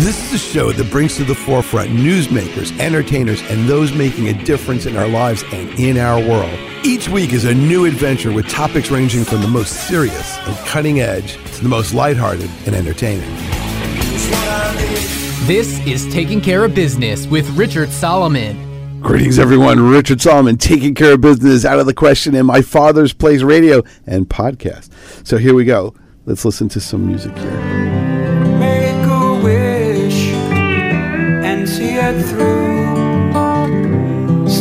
This is a show that brings to the forefront newsmakers, entertainers, and those making a difference in our lives and in our world. Each week is a new adventure with topics ranging from the most serious and cutting edge to the most lighthearted and entertaining. This is Taking Care of Business with Richard Solomon. Greetings, everyone. Richard Solomon, taking care of business out of the question in my father's place radio and podcast. So here we go. Let's listen to some music here.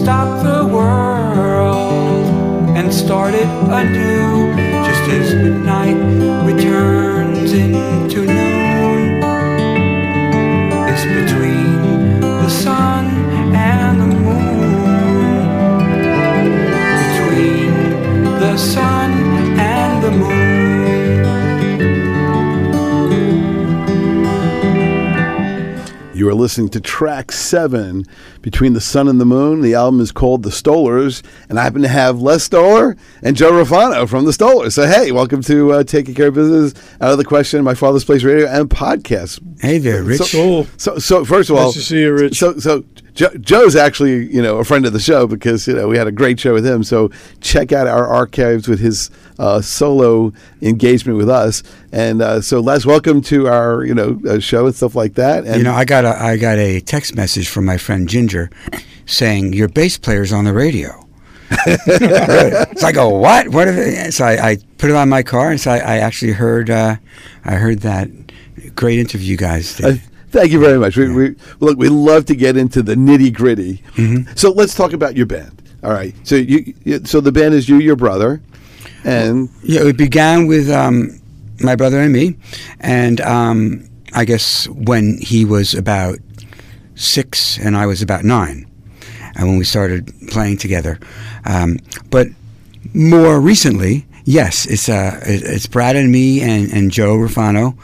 Stop the world and start it anew. Just as midnight returns into noon. It's between the sun and the moon. Between the sun listening to track seven, Between the Sun and the Moon. The album is called The Stolers, and I happen to have Les Stoller and Joe Rafano from The Stolers. So, hey, welcome to uh, Taking Care of Business, Out of the Question, My Father's Place Radio, and podcast. Hey there, Rich. So, so, so first of all, Nice to see you, Rich. So, so Joe, Joe's actually, you know, a friend of the show because you know we had a great show with him. So check out our archives with his uh, solo engagement with us. And uh, so, Les, welcome to our, you know, uh, show and stuff like that. And you know, I got a I got a text message from my friend Ginger saying your bass player's on the radio. so I go, what? What? So I, I put it on my car, and so I, I actually heard uh, I heard that great interview guys did. Uh, Thank you very much. We, we look. We love to get into the nitty gritty. Mm-hmm. So let's talk about your band. All right. So you, you, so the band is you, your brother, and yeah, it began with um, my brother and me, and um, I guess when he was about six and I was about nine, and when we started playing together. Um, but more recently, yes, it's uh, it's Brad and me and, and Joe Rufano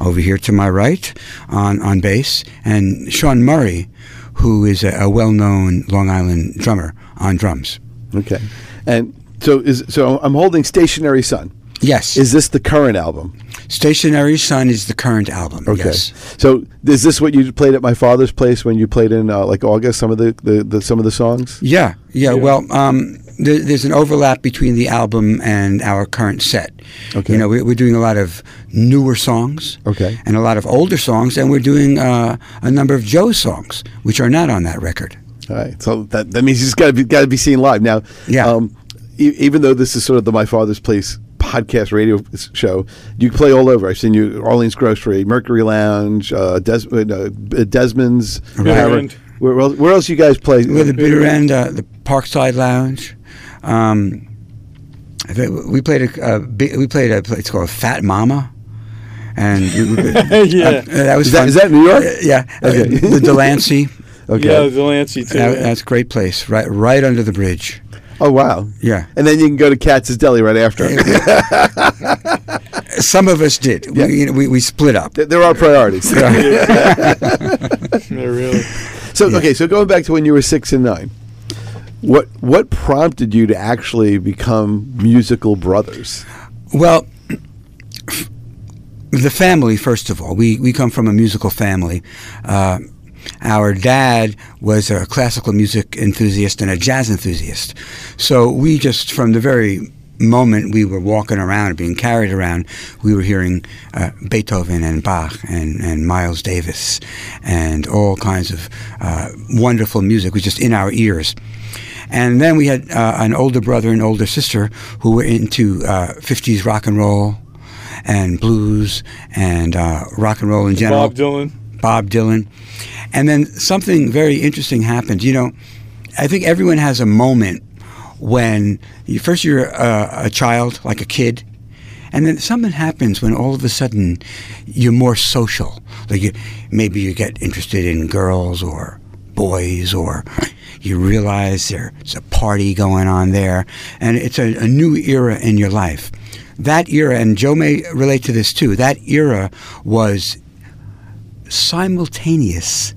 over here to my right on, on bass, and Sean Murray, who is a, a well-known Long Island drummer on drums. okay, and so is so I'm holding Stationary Sun. Yes, Is this the current album? Stationary Sun is the current album. Okay. Yes. So is this what you played at my father's place when you played in uh, like August? Some of the, the, the some of the songs. Yeah, yeah. Well, um, there, there's an overlap between the album and our current set. Okay. You know, we, we're doing a lot of newer songs. Okay. And a lot of older songs, and we're doing uh, a number of Joe's songs, which are not on that record. All right. So that that means it's got to be got to be seen live now. Yeah. Um, e- even though this is sort of the My Father's Place podcast radio show, you play all over. I've seen you Arlene's Grocery, Mercury Lounge, uh, Des- uh, Desmond's. Bitter Tavern. End. Where, else- where else you guys play? We're the Bitter End, uh, the Parkside Lounge. Um, we played a, a we played a place called Fat Mama. And Yeah. uh, that was Is that- that New York? Uh, yeah, Okay. Uh, the Delancey. okay. Yeah, Delancey too. That, that's a great place, right, right under the bridge. Oh wow. Yeah. And then you can go to Katz's Deli right after. Some of us did. Yeah. We, you know, we, we split up. Th- there are priorities. yeah, really. So okay, so going back to when you were six and nine, what what prompted you to actually become musical brothers? Well, the family, first of all, we, we come from a musical family. Uh, our dad was a classical music enthusiast and a jazz enthusiast. So we just, from the very moment we were walking around, being carried around, we were hearing uh, Beethoven and Bach and, and Miles Davis and all kinds of uh, wonderful music was just in our ears. And then we had uh, an older brother and older sister who were into uh, 50s rock and roll and blues and uh, rock and roll in general. Bob Dylan. Bob Dylan. And then something very interesting happened. You know, I think everyone has a moment when you, first you're a, a child, like a kid, and then something happens when all of a sudden you're more social. Like you, maybe you get interested in girls or boys, or you realize there's a party going on there, and it's a, a new era in your life. That era, and Joe may relate to this too. That era was simultaneous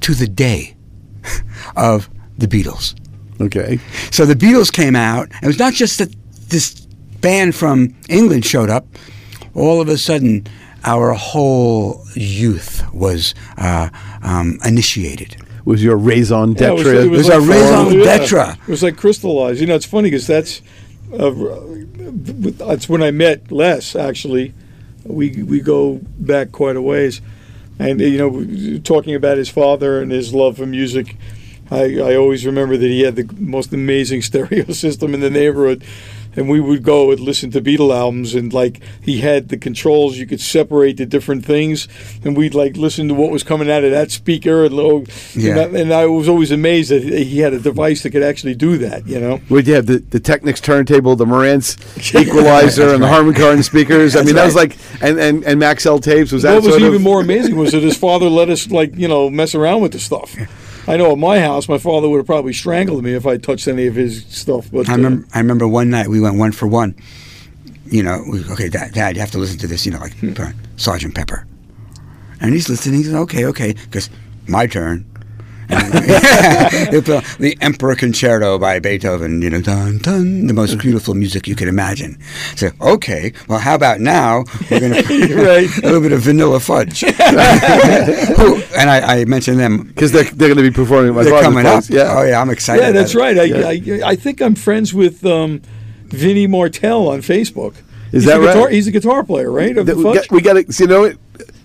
to the day of the Beatles. Okay. So the Beatles came out. and It was not just that this band from England showed up. All of a sudden, our whole youth was uh, um, initiated. Was your raison Yeah, it was- d'etre? it was There's a like- raison yeah. d'etre. It was like crystallized. You know, it's funny because that's uh, that's when I met Les. Actually, we we go back quite a ways, and you know, talking about his father and his love for music. I, I always remember that he had the most amazing stereo system in the neighborhood. And we would go and listen to Beatle albums, and like he had the controls, you could separate the different things, and we'd like listen to what was coming out of that speaker, and, oh, Yeah. and, that- and I was always amazed that he had a device that could actually do that. You know, have the, the Technics turntable, the Marantz equalizer, and the Harman Kardon speakers? I mean, that was like, and, and, and Maxell tapes. Was that what was even of, more amazing was that his father let us like you know mess around with the stuff. I know at my house, my father would have probably strangled me if I touched any of his stuff. But I uh, remember, I remember one night we went one for one. You know, we, okay, Dad, Dad, you have to listen to this. You know, like Hmm. Sergeant Pepper, and he's listening. He's "Okay, okay," because my turn. the Emperor Concerto by Beethoven. You know, dun dun, the most beautiful music you can imagine. So, okay, well, how about now we're going to Right. a little bit of Vanilla Fudge. Who- and I, I mentioned them. Because they're, they're going to be performing at my They're coming up. Yeah. Oh yeah, I'm excited. yeah, that's right. I, I I think I'm friends with um, Vinny Martell on Facebook. Is he's that a guitar, right? He's a guitar player, right? Of the Th- we got, we got to, you know,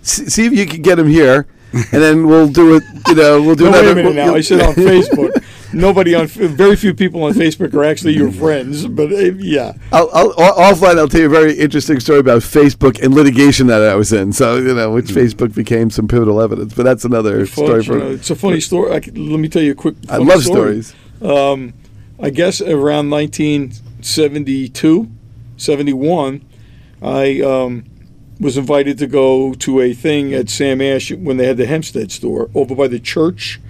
see if you can get him here, and then we'll do it. You know, we'll do No, wait another. a minute now. I said on Facebook. Nobody on very few people on Facebook are actually your friends, but uh, yeah. I'll, I'll, offline, I'll tell you a very interesting story about Facebook and litigation that I was in. So, you know, which Facebook became some pivotal evidence. But that's another story Fudge, you know, for. it's a funny story. I let me tell you a quick. I love story. stories. Um, I guess around 1972, 71, I um, was invited to go to a thing at Sam Ash when they had the Hempstead store over by the church.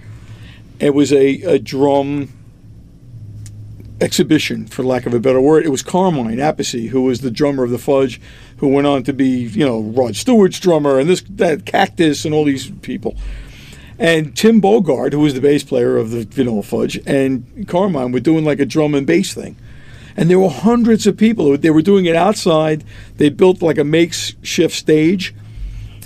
It was a, a drum exhibition, for lack of a better word. It was Carmine Appice, who was the drummer of the Fudge, who went on to be, you know, Rod Stewart's drummer and this, that, Cactus, and all these people. And Tim Bogert, who was the bass player of the Vanilla Fudge, and Carmine were doing like a drum and bass thing. And there were hundreds of people. They were doing it outside. They built like a makeshift stage.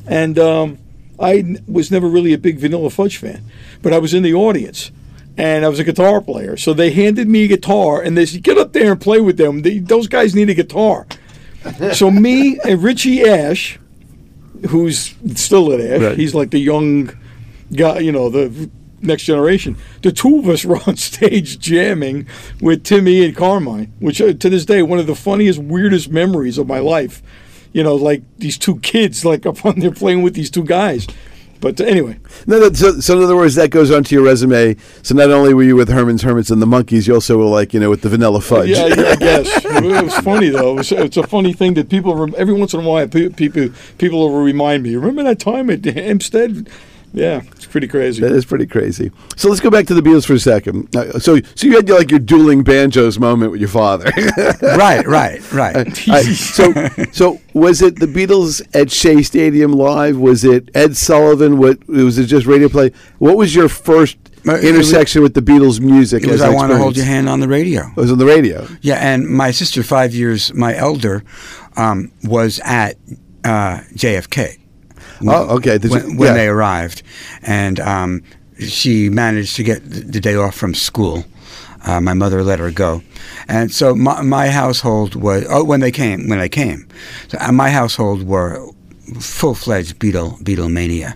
And um, I n- was never really a big Vanilla Fudge fan, but I was in the audience. And I was a guitar player. So they handed me a guitar and they said, get up there and play with them. They, those guys need a guitar. so me and Richie Ash, who's still at Ash, Right. he's like the young guy, you know, the next generation. The two of us were on stage jamming with Timmy and Carmine, which uh, to this day one of the funniest, weirdest memories of my life. You know, like these two kids, like up on there playing with these two guys. But uh, anyway, No, that, so, so in other words, that goes onto your resume. So not only were you with Herman's Hermits and the Monkees, you also were like, you know, with the Vanilla Fudge. yeah, yeah, I guess it was funny though. It was, it's a funny thing that people every once in a while people people will remind me. Remember that time at Hempstead? Yeah, it's pretty crazy. That is pretty crazy. So let's go back to the Beatles for a second. Uh, so, so you had like your dueling banjos moment with your father. right, right, right. I- so, so was it the Beatles at Shea Stadium live? Was it Ed Sullivan? What was it? Just radio play? What was your first Uh, it was- intersection with the Beatles music? It was as I want to hold your hand on the radio. It was on the radio. Yeah, and my sister, five years my elder, um, was at uh, JFK. Oh, okay. Did when, when yeah. they arrived, and um, she managed to get the the day off from school. Uh, my mother let her go, and so my, my household was oh when they came when they came, so uh, my household were full fledged Beatle Beatlemania,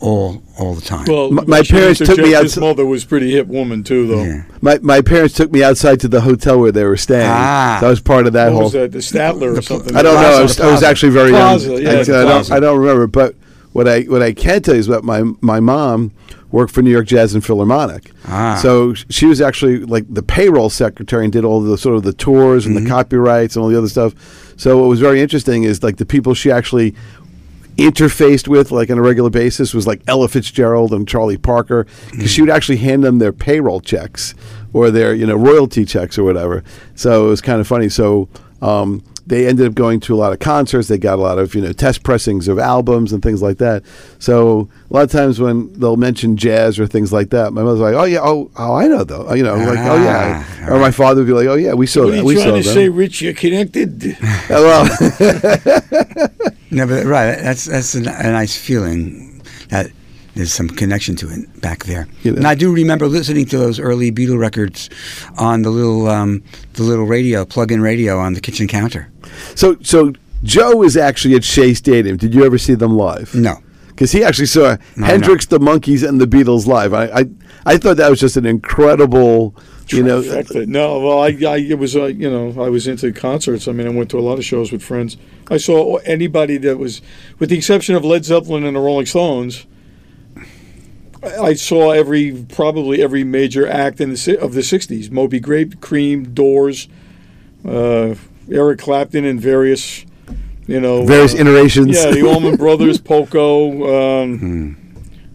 all all the time. Well, My- my parents took me interject, out His mother was pretty hip woman too, though. yeah. My my parents took me outside to the hotel where they were staying. Ah. So I was part of that What whole. was that? The Statler or something? I don't know. I was, I was actually very Plaza, young. yeah, I, I don't. I don't remember. But what I what I can tell you is that my my mom worked for New York Jazz and Philharmonic. Ah. So she was actually like the payroll secretary and did all the sort of the tours and the copyrights and all the other stuff. So what was very interesting is like the people she actually interfaced with like on a regular basis was like Ella Fitzgerald and Charlie Parker because she would actually hand them their payroll checks or their you know royalty checks or whatever. So it was kind of funny. So um, they ended up going to a lot of concerts. They got a lot of you know test pressings of albums and things like that. So a lot of times when they'll mention jazz or things like that, my mother's like, "Oh yeah, oh oh I know though." You know, like oh yeah, Ah, or my father would be like, "Oh yeah, we saw What are that. you We trying saw to that." say, Rich? You're connected. Well, Never, right. That's that's a, a nice feeling that there's some connection to it back there. You know. And I do remember listening to those early Beatle records on the little um, the little radio, plug-in radio on the kitchen counter. So, so Joe is actually at Shea Stadium. Did you ever see them live? No. because he actually saw No, Hendrix, the Monkees, and the Beatles live. I, I, I thought that was just an incredible, you know. Trifecta. No, well, I, I it was uh, you know I was into concerts. I mean, I went to a lot of shows with friends. I saw anybody that was, with the exception of Led Zeppelin and the Rolling Stones. I saw every probably every major act in the of the '60s: Moby Grape, Cream, Doors, uh, Eric Clapton, and various, you know, Various uh, iterations. Yeah, the Allman Brothers, Poco. Um,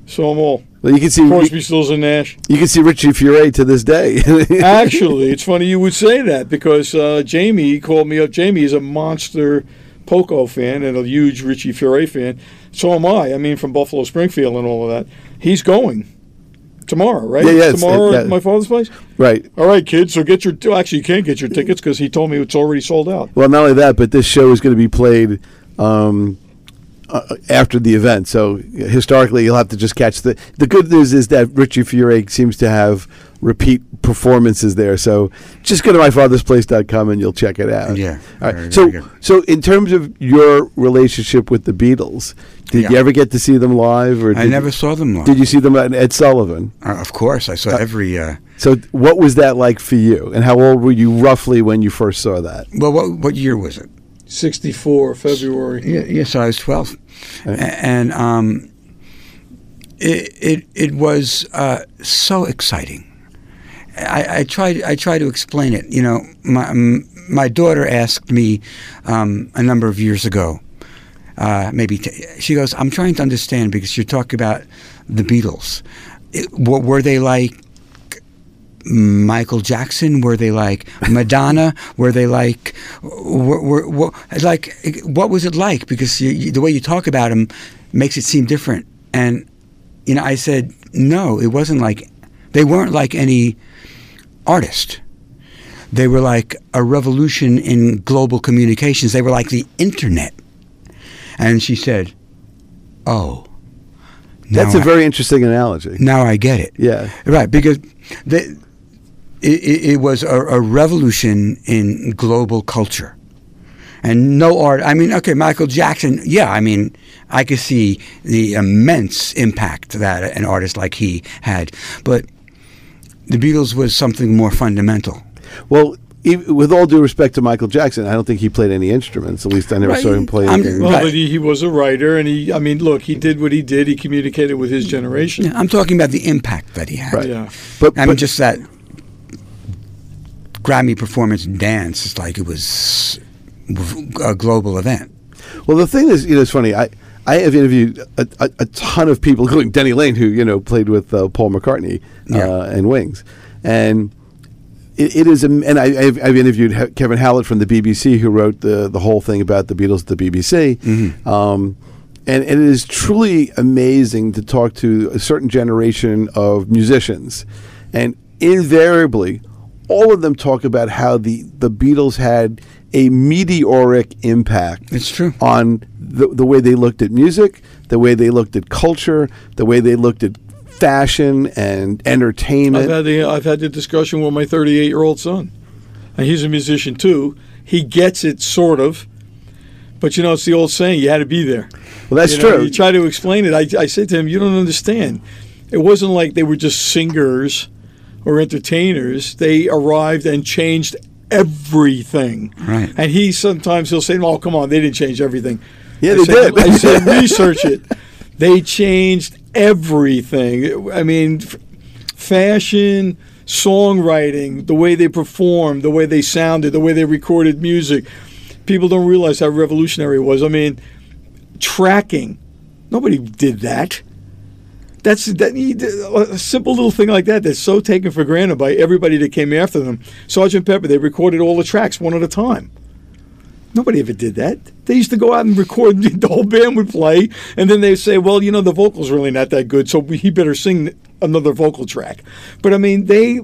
Saw them all. Well, you can see Crosby, Stills, and Nash. you can see Richie Furay to this day. Actually, it's funny you would say that because uh, Jamie called me up. Jamie is a monster Poco fan and a huge Richie Furay fan. So am I. I mean, from Buffalo Springfield and all of that. He's going tomorrow, right? Yeah, yeah, tomorrow yeah. at my father's place. right. All right, kids. So get your. oh, Actually, you can't get your tickets because he told me it's already sold out. Well, not only that, but this show is going to be played um, uh, after the event. So historically, you'll have to just catch the. The good news is that Richie Furay seems to have repeat performances there. So just go to myfathersplace.com and you'll check it out. Yeah. All right. So so in terms of your relationship with the Beatles, did yeah. you ever get to see them live? Or I never saw them live. Did you see them at Ed Sullivan? Uh, of course, I saw uh, every. Uh, so what was that like for you? And how old were you roughly when you first saw that? Well, what what year was it? 64 February. Yeah, yes, yeah, so I was 12. And um, it, it, it was uh, so exciting. I, I tried I try to explain it. You know, my, my daughter asked me um, a number of years ago, uh, maybe t- she goes, I'm trying to understand because you're talking about the Beatles. It, what were they like? Michael Jackson? Were they like Madonna? were they like, were, were, were, like, what was it like? Because you, you, the way you talk about them makes it seem different. And you know, I said no, it wasn't like they weren't like any artist. They were like a revolution in global communications. They were like the internet. And she said, "Oh, That's a I- very interesting analogy. now I get it." Yeah. Right, because the, it, it, it was a, a revolution in global culture. And no art, I mean, okay, Michael Jackson, yeah, I mean, I could see the immense impact that an artist like he had. But the Beatles was something more fundamental. Well, e- with all due respect to Michael Jackson, I don't think he played any instruments. At least I never Right. saw him play. Anything. Well, Right. but he, he was a writer, and he. I mean, look, he did what he did. He communicated with his generation. Yeah, I'm talking about the impact that he had. Right. Yeah. But, I mean, just that Grammy performance dance is like it was a global event. well, the thing is, you know, it's funny. I I have interviewed a, a, a ton of people, including Denny Laine, who you know played with uh, Paul McCartney Yeah. uh, and Wings, and. It, it is, and I, I've, I've interviewed Kevin Howlett from the BBC, who wrote the the whole thing about the Beatles at the BBC. Mm-hmm. Um, and, and it is truly amazing to talk to a certain generation of musicians, and invariably, all of them talk about how the the Beatles had a meteoric impact. It's true. on the the way they looked at music, the way they looked at culture, the way they looked at fashion and entertainment. I've had the I've had the discussion with my 38 year old son, and he's a musician too. He gets it sort of, but you know it's the old saying: you had to be there. well, that's you know, true. You try to explain it. I, I said to him, "You don't understand. It wasn't like they were just singers or entertainers. They arrived and changed everything." Right. And he sometimes he'll say, "Oh, come on, they didn't change everything." Yeah, I they said, did. I said, research it. They changed everything. I mean, f- fashion, songwriting, the way they performed, the way they sounded, the way they recorded music. People don't realize how revolutionary it was. I mean, tracking. Nobody did that. That's that a simple little thing like that that's so taken for granted by everybody that came after them. Sergeant Pepper, they recorded all the tracks one at a time. Nobody ever did that. They used to go out and record. The whole band would play, and then they'd say, "Well, you know, the vocals really not that good, so he better sing another vocal track." But I mean, they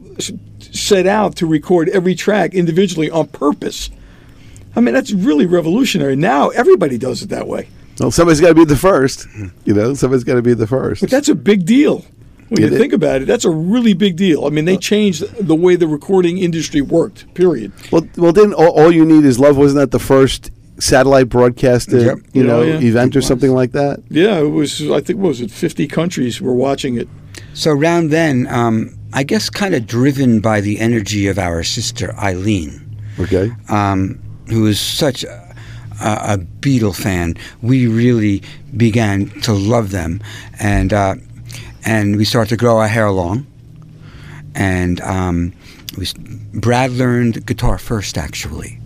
set out to record every track individually on purpose. I mean, that's really revolutionary. Now everybody does it that way. Well, somebody's got to be the first. You know, somebody's got to be the first. But that's a big deal. When It you is. think about it, that's a really big deal. I mean, they changed the way the recording industry worked. Period. Well, well, then all, all you need is love. Wasn't that the first satellite broadcasted, Yep. you Yeah, know, yeah. event or was. something like that? Yeah, it was. I think what was it? Fifty countries were watching it. So around then, um, I guess kind of driven by the energy of our sister Eileen, Okay. um, who is such a, a, a Beatle fan, we really began to love them, and uh, and we started to grow our hair long, and um, we, Brad learned guitar first, actually.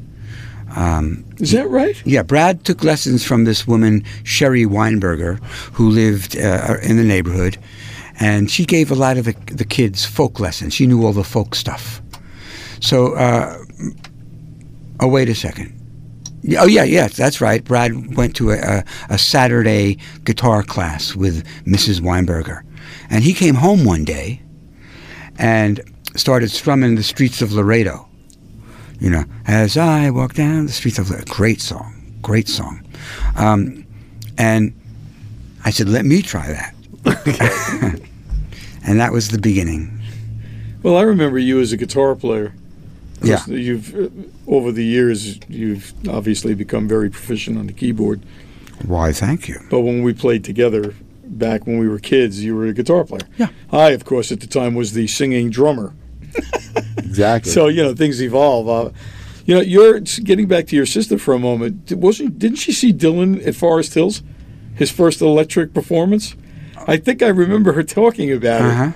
Um, Is that right? yeah, Brad took lessons from this woman, Sherry Weinberger, who lived uh, in the neighborhood, and she gave a lot of the, the kids folk lessons. She knew all the folk stuff. So, uh, oh, wait a second. Yeah, Oh, yeah, yes, that's right. Brad went to a, a, a Saturday guitar class with Mrs. Weinberger. And he came home one day and started strumming the streets of Laredo. You know, as I walk down the streets of Laredo. Great song, great song. Um, and I said, let me try that. and that was the beginning. Well, I remember you as a guitar player. Yeah. You've uh, over the years you've obviously become very proficient on the keyboard. Why, thank you. But when we played together back when we were kids, you were a guitar player. Yeah. I, of course, at the time was the singing drummer. Exactly. So you know things evolve. Uh, you know, you're getting back to your sister for a moment. Wasn't didn't she see Dylan at Forest Hills, his first electric performance? I think I remember her talking about it Uh-huh.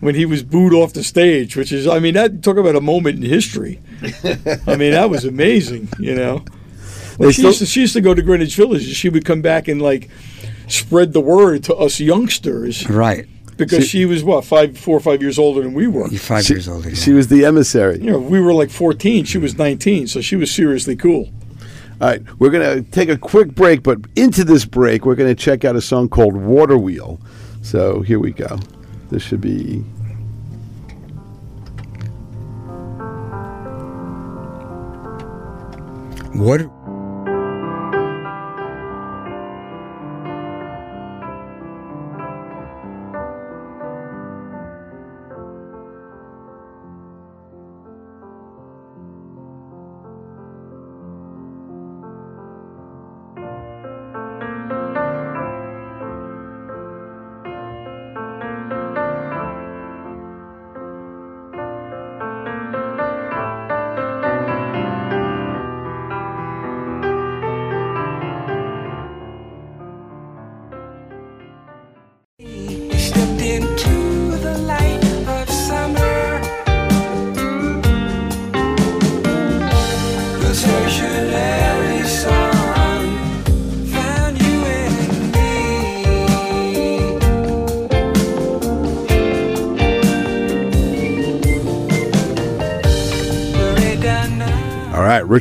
When he was booed off the stage, which is, I mean, that talk about a moment in history. I mean, that was amazing. You know, They well, she, still- used to, she used to go to Greenwich Village, and she would come back and like spread the word to us youngsters Right. because She- she was what five, four or five years older than we were. Five she, years older. she was the emissary. You know, we were like 14. She was 19, so she was seriously cool. All right, we're going to take a quick break, but into this break, we're going to check out a song called Water Wheel. So here we go. This should be. What?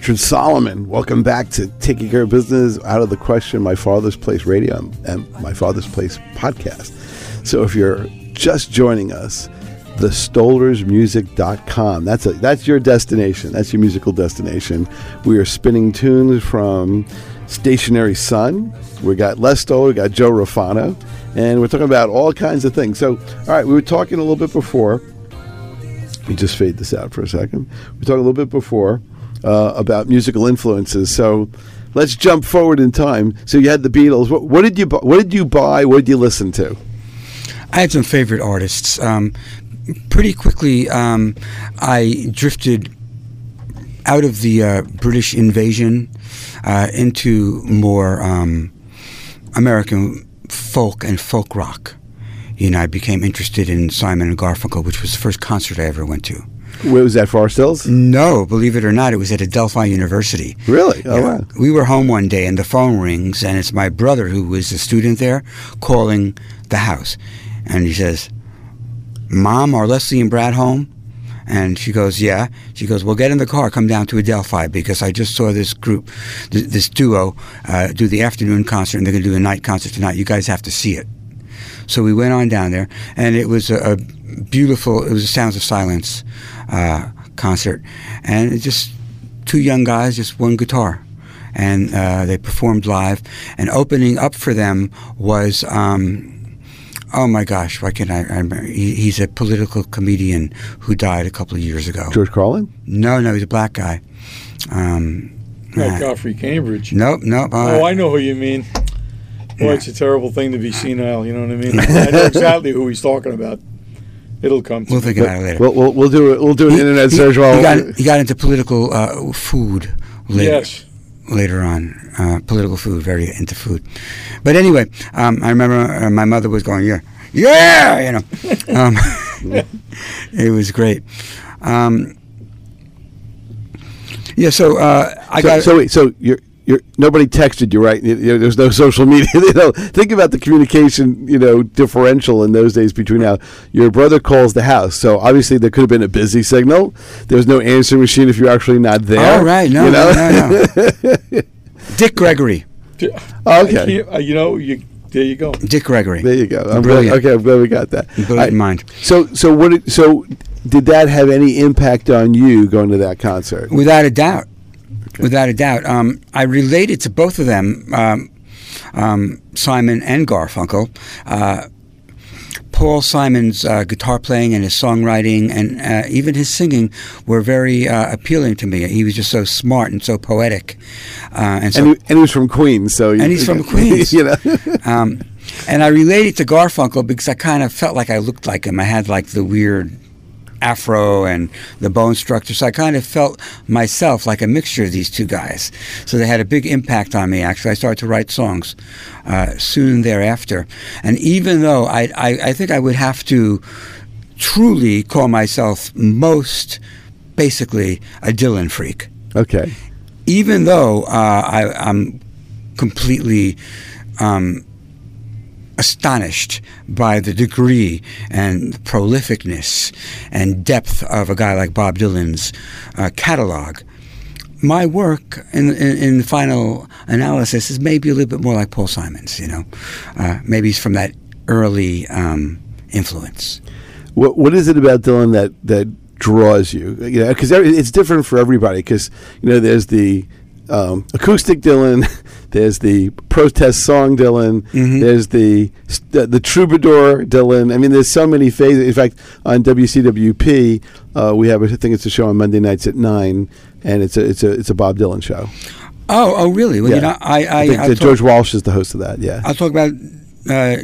Richard Solomon, welcome back to Taking Care of Business Out of the Question, My Father's Place Radio and My Father's Place podcast. So if you're just joining us, thestolersmusic.com. That's a, that's your destination. That's your musical destination. We are spinning tunes from Stationary Sun. We got Les Stoller, we got Joe Rafano, and we're talking about all kinds of things. So, all right, we were talking a little bit before. Let me just fade this out for a second. We talked a little bit before uh, about musical influences. So let's jump forward in time. So you had the Beatles. What, what did you What did you buy? What did you listen to? I had some favorite artists. Um, pretty quickly, um, I drifted out of the uh, British invasion uh, into more um, American folk and folk rock. You know, I became interested in Simon and Garfunkel, which was the first concert I ever went to. Where was that? Forest Hills. No, believe it or not, it was at Adelphi University. Really? Oh Yeah. wow. We were home one day and the phone rings and it's my brother who was a student there calling the house. And he says, Mom, are Leslie and Brad home? And she goes, Yeah. She goes, Well, get in the car, come down to Adelphi because I just saw this group, th- this duo, uh, do the afternoon concert and they're going to do the night concert tonight. You guys have to see it. So we went on down there, and it was a, a beautiful. It was a Sounds of Silence uh, concert, and it just two young guys, just one guitar, and uh, they performed live. And opening up for them was. Um, Oh my gosh! Why can't I? I remember? He, he's a political comedian who died a couple of years ago. George Carlin. No, no, he's a black guy. Um, Not uh, Godfrey Cambridge. nope, nope. uh, Oh, I know who you mean. Boy, it's a terrible thing to be senile. You know what I mean? I know exactly who he's talking about. It'll come to We'll me. think about it later. We'll, we'll, we'll do it. We'll do an He- internet he- search while he got, he got into political uh, food later, Yes. later on. Uh, political food, very into food. But anyway, um, I remember uh, my mother was going, yeah, yeah, you know. Um, it was great. Um, yeah, so uh, I so, got so wait, so you're you're nobody texted you, right? You- you know, there's no social media. You know, think about the communication, you know, differential in those days between now. Your brother calls the house, so obviously there could have been a busy signal. There's no answering machine if you're actually not there. Oh, right. No, you know? no, no, no. Dick Gregory. Okay, uh, you know, you there you go. Dick Gregory. there you go. I'm glad, Brilliant. okay, I'm glad we got that. Brilliant I- mind. So, so what? So, did that have any impact on you going to that concert? Without a doubt. Without a doubt. Um, I related to both of them, um, um, Simon and Garfunkel. Uh, Paul Simon's uh, guitar playing and his songwriting and uh, even his singing were very uh, appealing to me. He was just so smart and so poetic. Uh, and so And he, and he was from Queens, so you- And he's from Queens. you know. um, and I related to Garfunkel because I kind of felt like I looked like him. I had like the weird afro and the bone structure. So I kind of felt myself like a mixture of these two guys. So they had a big impact on me, actually. I started to write songs uh, soon thereafter. And even though I, I, I think I would have to truly call myself most basically a Dylan freak okay. even though uh, I, I'm completely um, astonished by the degree and prolificness and depth of a guy like Bob Dylan's uh, catalog, my work in, in, in the final analysis is maybe a little bit more like Paul Simon's. You know, uh, maybe he's from that early um, influence. What What is it about Dylan that that draws you? You know, because it's different for everybody. Because you know, there's the um, acoustic Dylan, there's the protest song Dylan, Mhm. there's the, the the troubadour Dylan. I mean, there's so many phases. In fact, on WCWP, uh, we have I think it's a show on Monday nights at nine, and it's a it's a it's a Bob Dylan show. Oh, oh, really? Well, you know, I, I, I think I'll that talk- George Walsh is the host of that. Yeah. I'll talk about uh,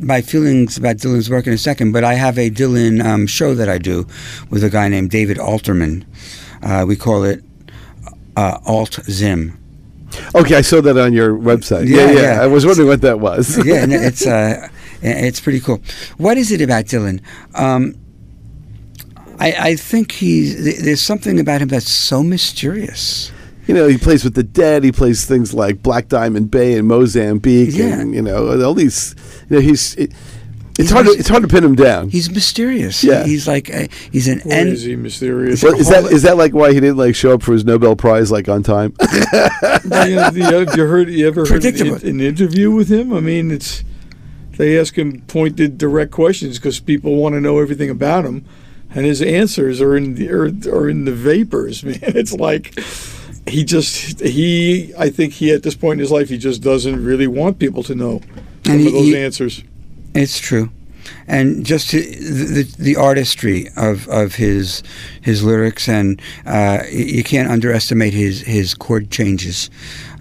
my feelings about Dylan's work in a second, but I have a Dylan um, show that I do with a guy named David Alterman. Uh, we call it uh, Alt Zim. Okay, I saw that on your website. Yeah, Yeah, yeah. I was wondering what that was. yeah, and it's uh, it's pretty cool. What is it about Dylan? Um, I, I think he's there's something about him that's so mysterious. you know, he plays with the dead. He plays things like Black Diamond Bay and Mozambique, Yeah. and you know, all these. You know, he's. It, it's hard. To, it's hard to pin him down. He's mysterious. Yeah. he's like a, he's an Boy, en- is he mysterious? But is that is that like why he didn't like show up for his Nobel Prize like on time? Well, you, know, the- have you heard? You ever heard an, an interview with him? I mean, it's they ask him pointed, direct questions because people want to know everything about him, and his answers are in the are, are in the vapors. Man, it's like he just he. I think he at this point in his life he just doesn't really want people to know some And he- of those he- answers. It's true, and just the, the the artistry of, of his his lyrics, and uh, you can't underestimate his his chord changes.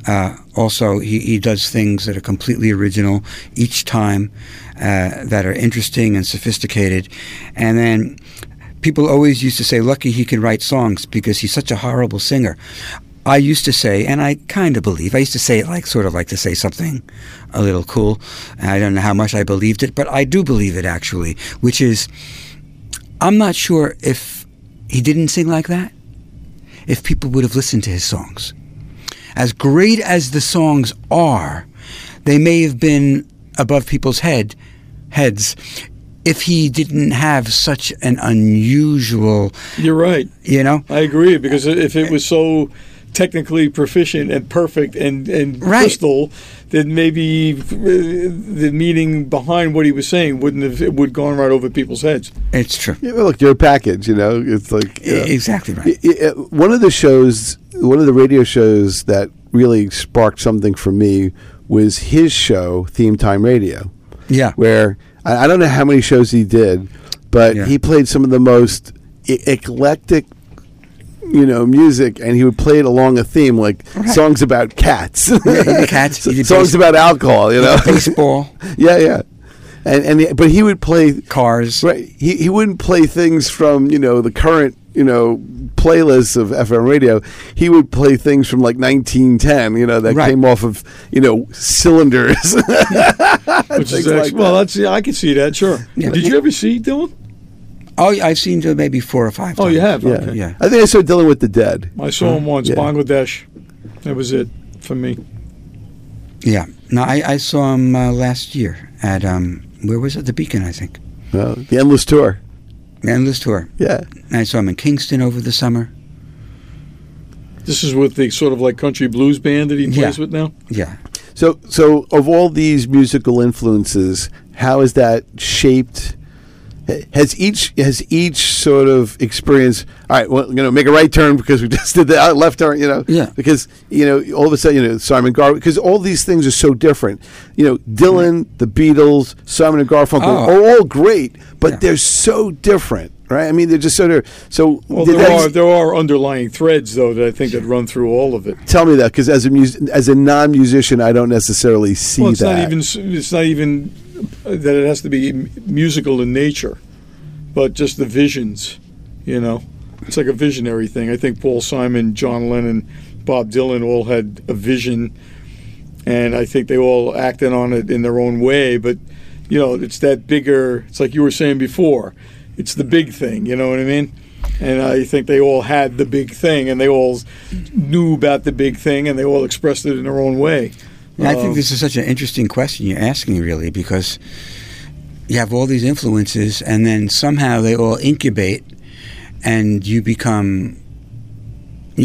Uh, also, he, he does things that are completely original each time, uh, that are interesting and sophisticated, and then. People always used to say, "Lucky he can write songs because he's such a horrible singer." I used to say, and I kind of believe, I used to say it like sort of like to say something a little cool. And I don't know how much I believed it, but I do believe it actually, which is I'm not sure if he didn't sing like that, if people would have listened to his songs. As great as the songs are, they may have been above people's head heads if he didn't have such an unusual, You're right. you know, I agree because if it was so technically proficient and perfect and and Right. crystal, then maybe uh, the meaning behind what he was saying wouldn't have it would gone right over people's heads. it's true. Yeah, well, look, you're package. You know, it's like you know. E- Exactly right. I- I- one of the shows, one of the radio shows that really sparked something for me was his show, Theme Time Radio, Yeah. where I, I don't know how many shows he did, but Yeah. he played some of the most eclectic. You know, music, and he would play it along a theme, like Right. songs about cats, he cats, songs base- about alcohol. You know, Baseball, yeah, yeah, and and he- but he would play cars. Right. He he wouldn't play things from you know the current you know playlists of FM radio. He would play things from like 1910. You know that Right. came off of you know cylinders. Which is Things like well, that. that's yeah, I can see that. Sure. Yeah. Did you ever see Dylan? Oh, I've seen uh, maybe four or five. Oh, you have. yeah. Okay. Yeah. I think I saw Dylan with the Dead. I saw him once, Yeah. Bangladesh. That was it for me. Yeah. No, I, I saw him uh, last year at um, where was it? The Beacon, I think. Uh, the Endless Tour. The Endless tour. Yeah. I saw him in Kingston over the summer. This is with the sort of like country blues band that he plays Yeah. with now. Yeah. So so of all these musical influences, how has that shaped? Has each has each sort of experience? All right, well, you know, make a right turn because we just did the uh, left turn. You know, Yeah. Because you know, all of a sudden, you know, Simon Gar. Because all these things are so different. You know, Dylan, the Beatles, Simon and Garfunkel Oh. are all great, but Yeah. they're so different, right? I mean, they're just so different. So Well, there that- are there are underlying threads though that I think that run through all of it. tell me that because as a mus- as a non musician, I don't necessarily see Well, it's that. not even it's not even that it has to be musical in nature, but just the visions. You know, it's like a visionary thing. I think Paul Simon, John Lennon, Bob Dylan all had a vision, and I think they all acted on it in their own way. But you know, it's that bigger. It's like you were saying before. It's the big thing. You know what I mean? And I think they all had the big thing, and they all knew about the big thing, and they all expressed it in their own way. And I think this is such an interesting question you're asking, really, because you have all these influences, and then somehow they all incubate, and you become.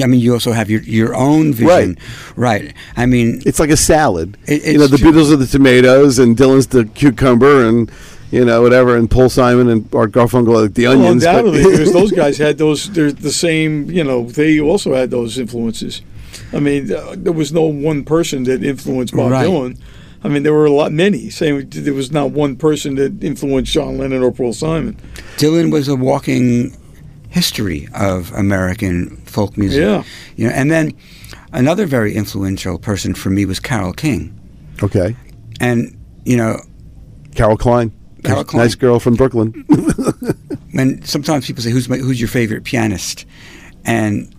I mean, you also have your your own vision, right? Right. I mean, It's like a salad. It- you know, the true. Beatles are the tomatoes, and Dylan's the cucumber, and you know whatever, and Paul Simon and Art Garfunkel are the Well, onions. but- undoubtedly, because those guys had those. They're the same. You know, they also had those influences. I mean, uh, there was no one person that influenced Bob Right. Dylan. I mean, there were a lot, many. saying there was not one person that influenced John Lennon or Paul Simon. Dylan was a walking history of American folk music. Yeah. You know, and then another very influential person for me was Carole King, okay, and you know, Carol Klein, Carol nice, Klein. nice girl from Brooklyn. and sometimes people say, "Who's my, who's your favorite pianist?" and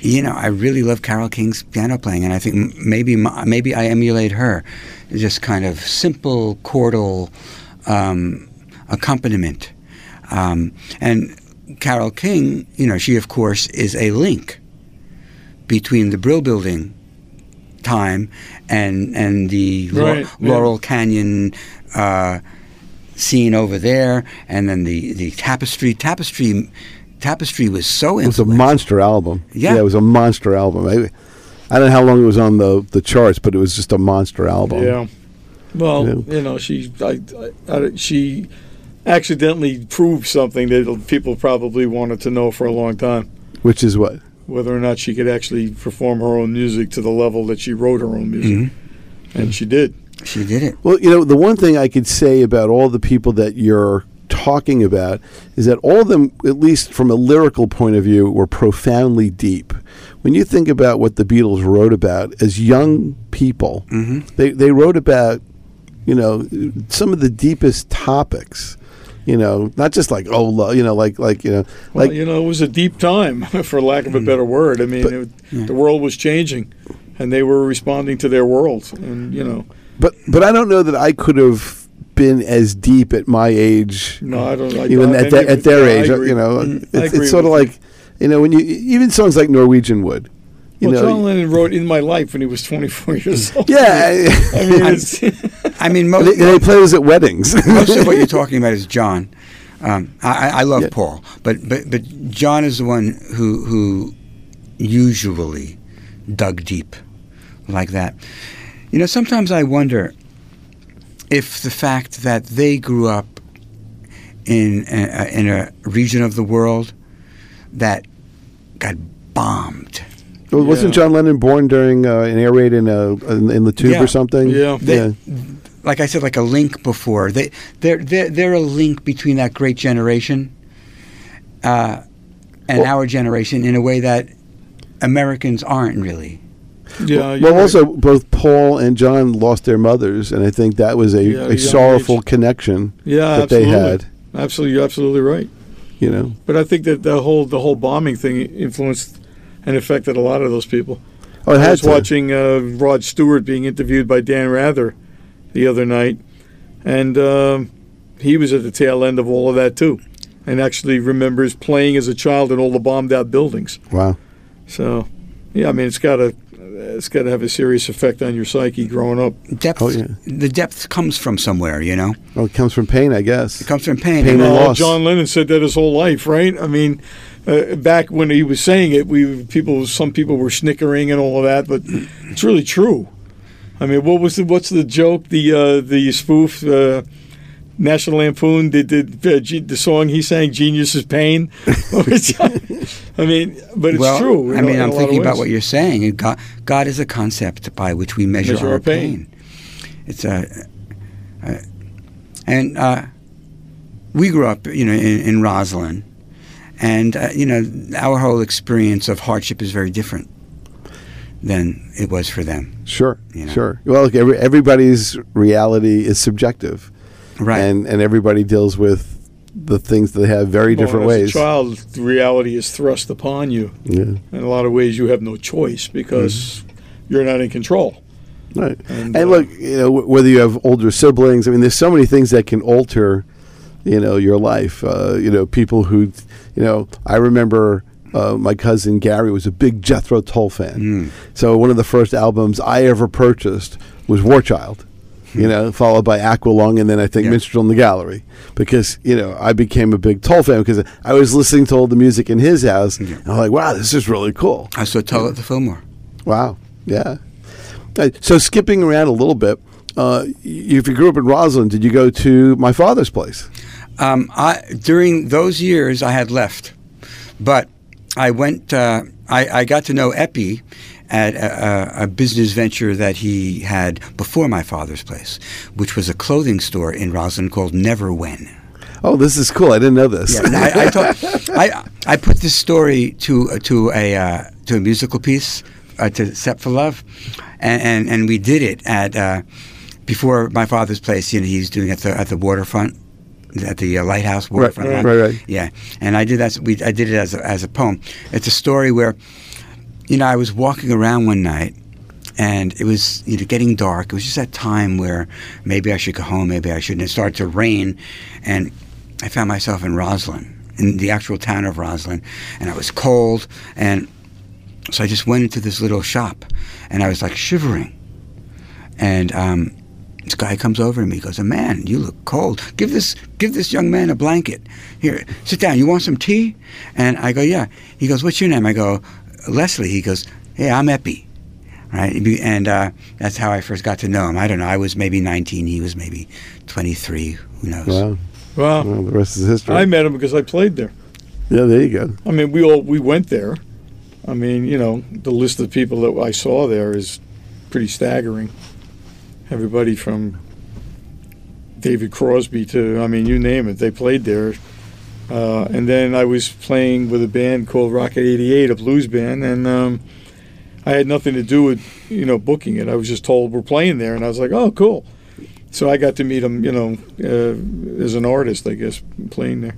you know, I really love Carole King's piano playing, and I think maybe my, maybe I emulate her, just kind of simple chordal um, accompaniment. Um, and Carol King, you know, she of course is a link between the Brill Building time and and the Right, yeah. Laurel Canyon. Uh, scene over there, and then the the tapestry. Tapestry, tapestry was so It was a monster album. Yeah. it was a monster album. I, I don't know how long it was on the the charts, but it was just a monster album. Yeah. Well, Yeah. you know, she I, I, I- she accidentally proved something that people probably wanted to know for a long time. Which is what? Whether or not she could actually perform her own music to the level that she wrote her own music, mm-hmm. and she did. She did it. Well, you know, the one thing I could say about all the people that you're talking about is that all of them, at least from a lyrical point of view, were profoundly deep. When you think about what the Beatles wrote about as young people, mm-hmm. they, they wrote about, you know, some of the deepest topics. You know, not just like oh, lo- you know, like like you know, Well, like you know, it was a deep time, for lack of a mm. better word. I mean, But- it, the world was changing, and they were responding to their world, and you know, but but I don't know that I could have been as deep at my age no, I don't. I, even I, at, I that, at their yeah, age, you know, Mm, it's, it's sort of like, you know, when you even songs like Norwegian Wood, you well, know, John Lennon wrote "In My Life" when he was 24 years old. yeah, I mean, it's, I mean, most, they, they play those at weddings. most of what you're talking about is John. Um, I, I I love Yeah. Paul, but, but but John is the one who who usually dug deep like that. You know, sometimes I wonder if the fact that they grew up in a, in a region of the world that got bombed Well, Wasn't John Lennon born during uh, an air raid in, a, in, in the tube Yeah. or something? Yeah. They- Like I said, like a link before. They they're they're, they're a link between that great generation uh, and Well- our generation in a way that Americans aren't really. Yeah. well, right. also both Paul and John lost their mothers, and I think that was a, Yeah, a sorrowful age. connection yeah, that absolutely. they had. Absolutely, you're absolutely right. You know, But I think that the whole the whole bombing thing influenced and affected a lot of those people. oh, it I was to. watching uh, Rod Stewart being interviewed by Dan Rather the other night, and um, he was at the tail end of all of that too, and actually remembers playing as a child in all the bombed out buildings. Wow. So, yeah, I mean, it's got to it's got to have a serious effect on your psyche growing up. Depth. Oh, yeah. The depth comes from somewhere, you know. Well, it comes from pain, I guess. It comes from pain. Pain And, and loss. John Lennon said that his whole life, right? I mean, uh, back when he was saying it, we people, some people were snickering and all of that, but it's really true. I mean, what was the what's the joke? The uh, the spoof. Uh, National Lampoon did, did uh, Ge- the song he sang, "Genius is Pain." I mean, but it's well, true. I in a- mean, in a I'm thinking about what you're saying. God, God is a concept by which we measure, Measure our, our pain. pain. It's a, uh, and uh, we grew up, you know, in, in Roslyn, and uh, you know, our whole experience of hardship is very different than it was for them. Sure, You know. sure. Well, look, every, everybody's reality is subjective, Right. and and everybody deals with the things that they have very Well, different as ways. A child, reality is thrust upon you. Yeah, In a lot of ways, you have no choice because you're not in control. right. And, And, uh, look, you know, wh- whether you have older siblings, I mean, there's so many things that can alter, you know, your life. Uh, you know, people who, you know, I remember. Uh, my cousin Gary was a big Jethro Tull fan, Mm. so one of the first albums I ever purchased was War Child. You know, followed by Aqualung, and then I think Yeah. Minstrel in the Gallery, because you know I became a big Tull fan because I was listening to all the music in his house, and I'm like, wow, this is really cool. I saw Tull at the Fillmore. Wow, yeah. Uh, So skipping around a little bit, uh, if you grew up in Roslyn, did you go to my father's place? Um, I, during those years, I had left, but I went. Uh, I, I got to know Epi at a, a, a business venture that he had before my father's place, which was a clothing store in Roslyn called Never When. Oh, this is cool. I didn't know this. Yeah, I, I, told, I I put this story to uh, to a uh, to a musical piece uh, to Set for Love, and, and and we did it at uh, before my father's place. You know, he's doing it at the at the waterfront. At the uh, lighthouse waterfront, right, line. right, right. Yeah, and I did that. We I did it as a, as a poem. It's a story where, you know, I was walking around one night, and it was you know getting dark. It was just that time where maybe I should go home, maybe I shouldn't. It started to rain, and I found myself in Roslyn, in the actual town of Roslyn, and I was cold, and so I just went into this little shop, and I was like shivering, and um, this guy comes over to me. He goes, A "Man, you look cold. Give this give this young man a blanket. Here, sit down. You want some tea?" And I go, "Yeah." He goes, "What's your name?" I go, "Leslie." He goes, "Hey, I'm Epi." Right, and uh, that's how I first got to know him. I don't know. I was maybe 19. He was maybe 23. Who knows? Wow. Wow. Well, the rest is history. I met him because I played there. yeah, there you go. I mean, we all we went there. I mean, you know, the list of people that I saw there is pretty staggering. Everybody from David Crosby to, I mean, you name it, they played there. Uh, and then I was playing with a band called Rocket 88, a blues band, and um, I had nothing to do with, you know, booking it. I was just told we're playing there, and I was like, oh, cool. So I got to meet him, you know, uh, as an artist, I guess, playing there.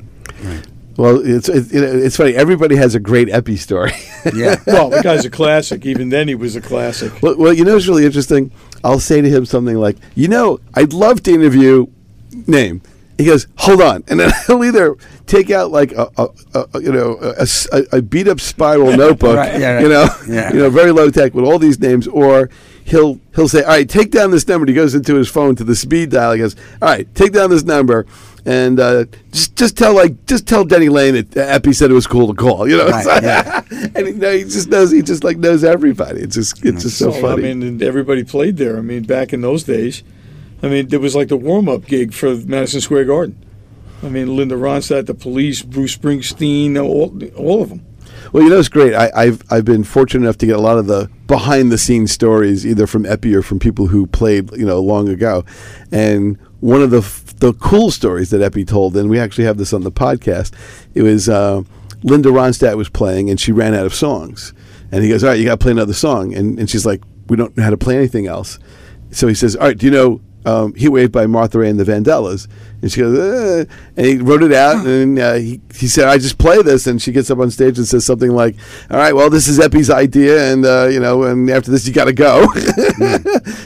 Well, it's it, it's funny. Everybody has a great epi story. Yeah. Well, the guy's a classic. Even then, he was a classic. well, well, you know, it's really interesting. I'll say to him something like, "You know, I'd love to interview name." He goes, "Hold on," and then he'll either take out like a, a, a you know a, a- a beat up spiral notebook, Right, yeah, right. you know, Yeah. you know, very low tech with all these names, or he'll he'll say, "All right, take down this number." He goes into his phone to the speed dial. He goes, "All right, take down this number." And uh, just just tell like just tell Denny Laine that Epi said it was cool to call, you know. Right, yeah. and he, no, he just knows he just like knows everybody. It's just it's just so Well, funny. I mean, everybody played there. I mean, back in those days, I mean, there was like the warm up gig for Madison Square Garden. I mean, Linda Ronstadt, the Police, Bruce Springsteen, all all of them. Well, you know, it's great. I, I've I've been fortunate enough to get a lot of the behind the scenes stories, either from Epi or from people who played, you know, long ago. And one of the the cool stories that Epi told, and we actually have this on the podcast. It was uh, Linda Ronstadt was playing, and she ran out of songs. And he goes, "All right, you got to play another song." And and she's like, "We don't know how to play anything else." So he says, "All right, do you know um, Heat Wave by Martha Ray and the Vandellas?" And she goes, uh, and he wrote it out, and uh, he he said, "I just play this." And she gets up on stage and says something like, "All right, well, this is Epi's idea, and uh, you know, and after this, you got to go."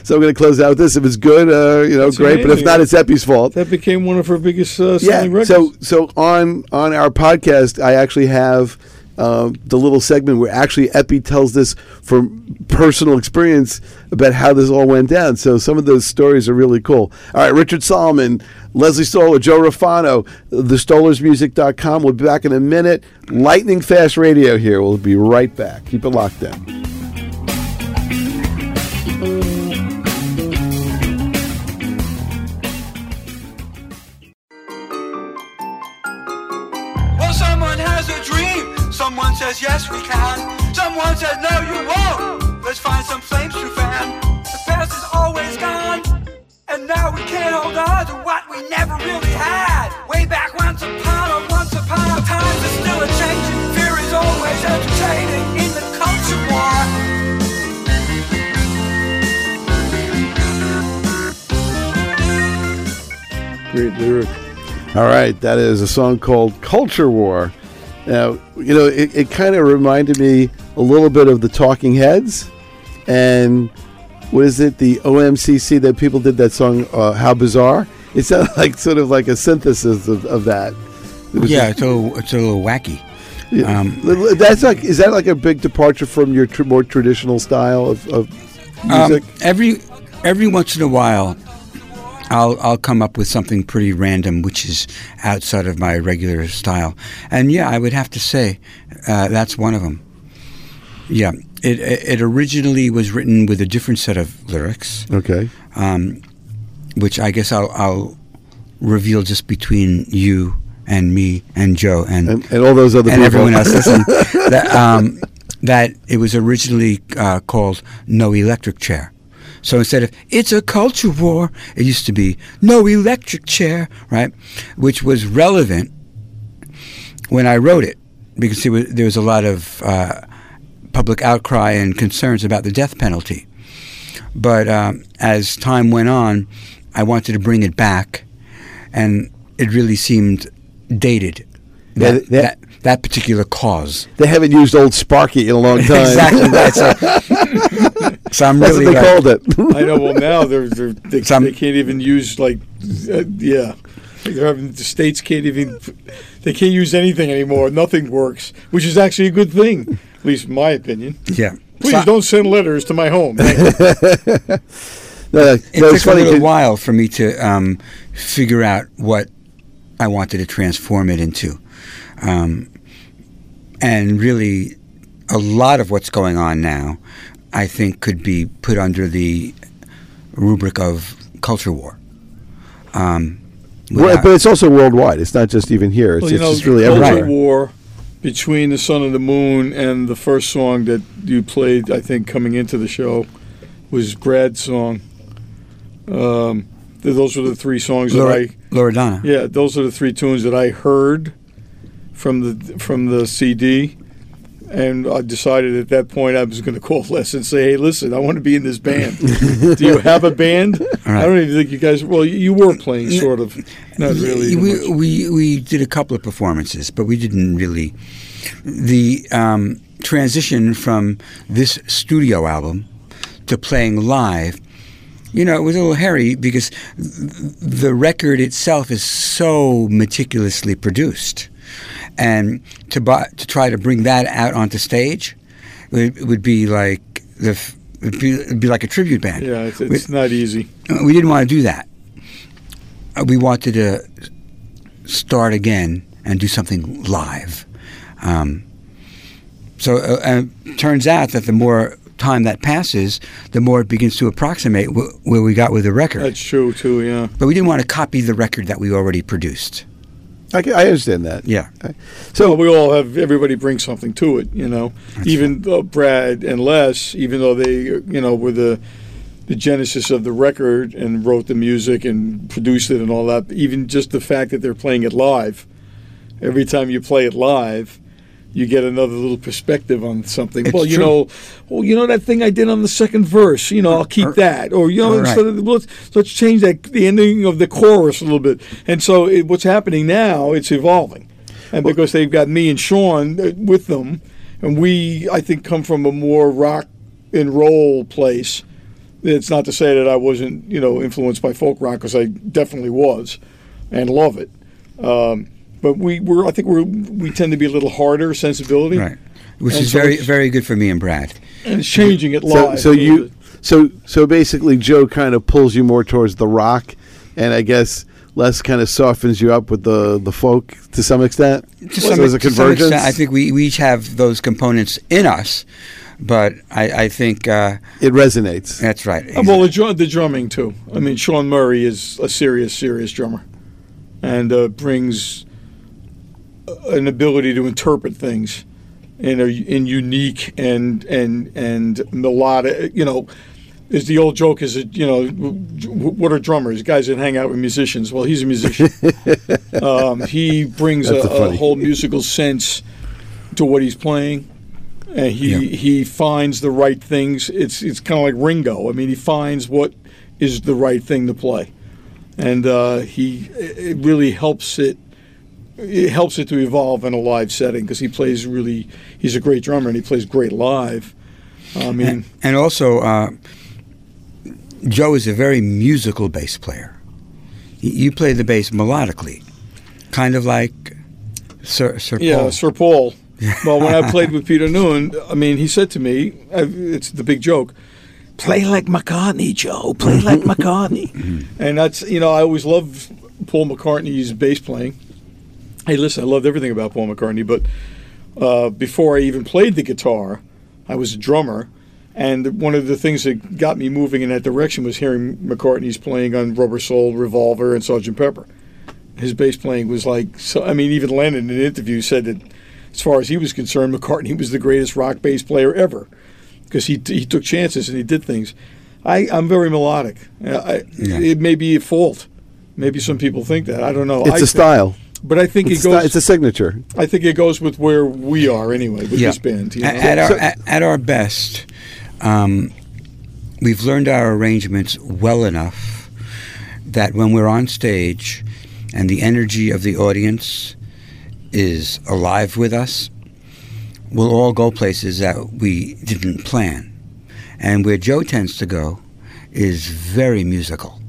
so I'm going to close out with this. If it's good, uh, you know, That's great. But if not, it's Epi's fault That became one of her biggest uh, selling yeah. records. So so on on our podcast, I actually have um, the little segment where actually Epi tells this from personal experience about how this all went down. So some of those stories are really cool. All right, Richard Solomon, Leslie Stoller, Joe Rafano, thestolersmusic.com. We'll be back in a minute. Lightning fast radio here. We'll be right back. Keep it locked in. Says yes, we can. Someone says no, you won't. Let's find some flames to fan. The past is always gone, and now we can't hold on to what we never really had. Way back once upon a once upon a times are still a changing. Fear is always entertaining in the culture war. Great lyric. All right, that is a song called Culture War. Now, you know, it, it kind of reminded me a little bit of the Talking Heads. And what is it, the OMCC that people did that song, uh, How Bizarre? It sounded like sort of like a synthesis of, of that. Yeah, just- it's a little, it's a little wacky. yeah. um, that's like, is that like a big departure from your tr- more traditional style of, of Um, music? every every once in a while, I'll I'll come up with something pretty random, which is outside of my regular style. And yeah, I would have to say uh, that's one of them. Yeah, it it originally was written with a different set of lyrics, okay. um, which I guess I'll, I'll reveal just between you and me and Joe and And, and all those other and people. everyone else listening, that, um, that it was originally uh, called No Electric Chair. So instead of It's a Culture War, it used to be No Electric Chair, right? Which was relevant when I wrote it because it was, there was a lot of uh, public outcry and concerns about the death penalty. But um, as time went on, I wanted to bring it back, and it really seemed dated. Yeah, That, that- that, particular cause. They haven't used Old Sparky in a long time. exactly. That's it. So I'm That's really what they like- called it. I know. Well, now they're, they're they, Some- they can't even use like, uh, yeah, they're having the states can't even they can't use anything anymore. Nothing works, which is actually a good thing, at least in my opinion. Yeah. Please So don't send letters to my home. Thank you. No, It no, it's took a funny. little 'cause- while for me to um, figure out what I wanted to transform it into, um, and really, a lot of what's going on now, I think, could be put under the rubric of culture war. Um, Well, but it's also worldwide. It's not just even here. It's, well, it's know, just really the culture everywhere. war between the sun and the moon, and the first song that you played, I think, coming into the show, was Brad's song. Um, th- those were the three songs that Lora- I. Loredana. Yeah, those are the three tunes that I heard from the from the CD, and I decided at that point I was going to call Les and say, "Hey, listen, I want to be in this band. Do you have a band? I don't even think you guys. Well, you, you were playing, sort of, not really. we, we we did a couple of performances, but we didn't really. The um, transition from this studio album to playing live, you know, it was a little hairy because the record itself is so meticulously produced, and to buy, to try to bring that out onto stage, it would, would be like the. It'd be, it'd be like a tribute band. Yeah, it's, We- not easy. we didn't want to do that. Uh, We wanted to start again and do something live. Um, so uh, uh, turns out that the more time that passes, the more it begins to approximate wh- where we got with the record. That's true too. Yeah. but we didn't want to copy the record that we already produced. I, I understand that. Yeah. So we all have everybody brings something to it, you know. even though Brad and Les, even though they, you know, were the the genesis of the record and wrote the music and produced it and all that. Even just the fact that they're playing it live, every time you play it live, you get another little perspective on something. It's well, you true. know, well, you know that thing I did on the second verse. You know, I'll keep that, or you know, Right. instead of let's let's change that the ending of the chorus a little bit. And so, it, what's happening now? It's evolving, and because they've got me and Sean uh, with them, and we, I think, come from a more rock and roll place. It's not to say that I wasn't, you know, influenced by folk rock because I definitely was, and love it. Um, but we were, I think, we're we tend to be a little harder sensibility, Right. Which And is so very very good for me and Brad. and it's changing it So, live. so a little you, so so basically, Joe kind of pulls you more towards the rock, and I guess Les kind of softens you up with the the folk to some extent. To so some, there's a to some convergence. extent, I think we, we each have those components in us, but I, I think uh, it resonates. that's right. Uh, Well, the, drum, the drumming too. I mean, Sean Murray is a serious, serious drummer, and uh, brings an ability to interpret things in a in unique and and and melodic. You know, is the old joke is it you know what are drummers? Guys that hang out with musicians. Well, he's a musician. um, he brings a, a whole musical sense to what he's playing. And he, Yeah. he finds the right things. It's it's kind of like Ringo. I mean, he finds what is the right thing to play, and uh, he it really helps it. It helps it to evolve in a live setting because he plays really. He's a great drummer and he plays great live. I mean, And also, uh, Joe is a very musical bass player. You play the bass melodically, kind of like Sir, Sir yeah, Paul. Sir Paul. well, when I played with Peter Noone, I mean, he said to me, "It's the big joke." Play like McCartney, Joe. Play like McCartney. and that's you know I always loved Paul McCartney's bass playing. Hey, listen, I loved everything about Paul McCartney, but uh, before I even played the guitar, I was a drummer, and one of the things that got me moving in that direction was hearing McCartney's playing on Rubber Soul, Revolver, and Sgt. Pepper. His bass playing was like, so, I mean, even Lennon in an interview said that, as far as he was concerned, McCartney was the greatest rock bass player ever because he he took chances and he did things. I I'm very melodic. Uh, I, Yeah. It may be a fault. Maybe some people think that. I don't know. It's I a style. But I think It's, it a goes. sti- it's a signature. I think it goes with where we are anyway with Yeah. this band. You know? A- at, our, So- at, at our best, um, we've learned our arrangements well enough that when we're on stage and the energy of the audience is alive with us, we'll all go places that we didn't plan. And where Joe tends to go is very musical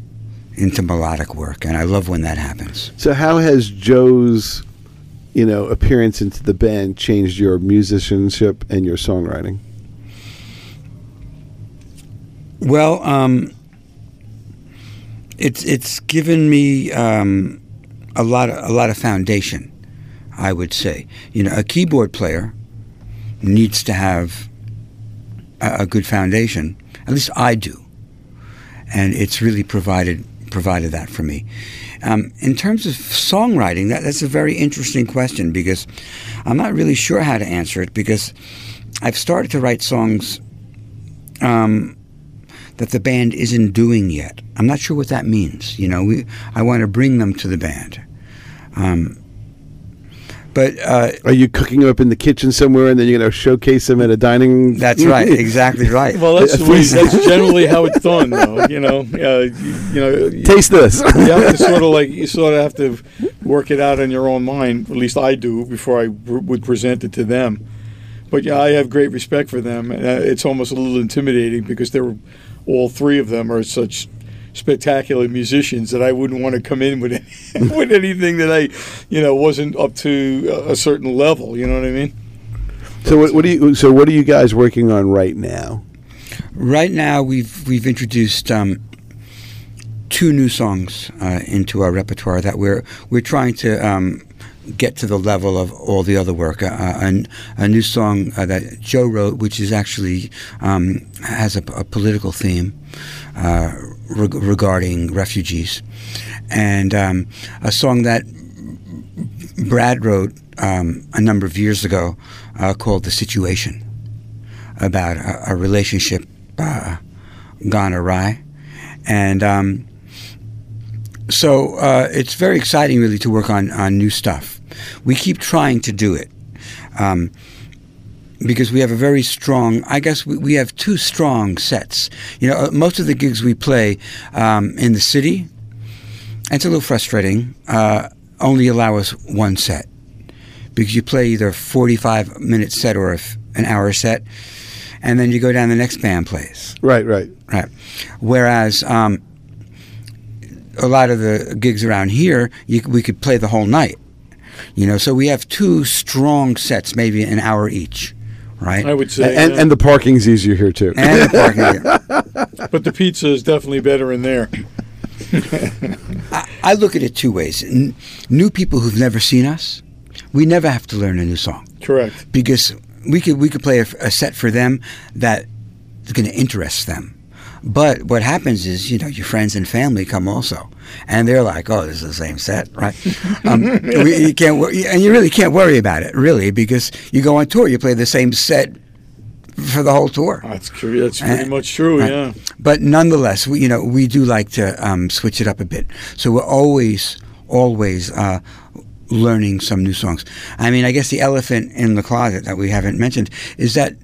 into melodic work, and I love when that happens. So how has Joe's, you know, appearance into the band changed your musicianship and your songwriting? Well, um, it's it's given me um, a lot of, a lot of foundation. I would say, you know, a keyboard player needs to have a, a good foundation. At least I do, and it's really provided provided that for me. Um, in terms of songwriting, that, that's a very interesting question because I'm not really sure how to answer it because I've started to write songs. Um, that the band isn't doing yet. I'm not sure what that means. You know, we I want to bring them to the band. Um, but uh, Are you cooking them up in the kitchen somewhere, and then you're going to showcase them at a dining? that's right, exactly right. Well, that's the way, that's generally how it's done, though. You know, uh, you, you know, you, Taste this. you have to sort of like you sort of have to work it out in your own mind. At least I do before I w- would present it to them. But yeah, I have great respect for them. And, uh, it's almost a little intimidating because they're all three of them are such spectacular musicians that I wouldn't want to come in with any, with anything that I, you know, wasn't up to a- a certain level. You know what I mean? so what, what do you? So what are you guys working on right now? Right now, we've we've introduced um, two new songs uh, into our repertoire that we're we're trying to um, get to the level of all the other work. Uh, a, a new song uh, that Joe wrote, which is actually um, has a, a political theme uh, reg- regarding refugees, and um, a song that Brad wrote um, a number of years ago uh, called The Situation about a, a relationship uh, gone awry. And um, so uh, it's very exciting, really, to work on, on new stuff. We keep trying to do it. Because we have a very strong, I guess we, we have two strong sets. You know, uh, most of the gigs we play um, in the city, and it's a little frustrating, uh, only allow us one set. Because you play either a 45 minute set or a an hour set, and then you go down the next band plays. Right, right. Right. Whereas um, a lot of the gigs around here, you, we could play the whole night. You know, so we have two strong sets, maybe an hour each, right? I would say, And, yeah. and the parking's easier here too. and the parking area. but the pizza is definitely better in there. I, I look at it two ways. N- new people who've never seen us, we never have to learn a new song Correct. because we could we could play a, a set for them that is going to interest them. But what happens is, you know, your friends and family come also, and they're like, "Oh, this is the same set, right?" Um, we, you can't, wor- and you really can't worry about it, really, because you go on tour, you play the same set for the whole tour. That's true. That's pretty much true. right. Yeah. But nonetheless, we, you know, we do like to um, switch it up a bit. So we're always, always uh, learning some new songs. I mean, I guess the elephant in the closet that we haven't mentioned is that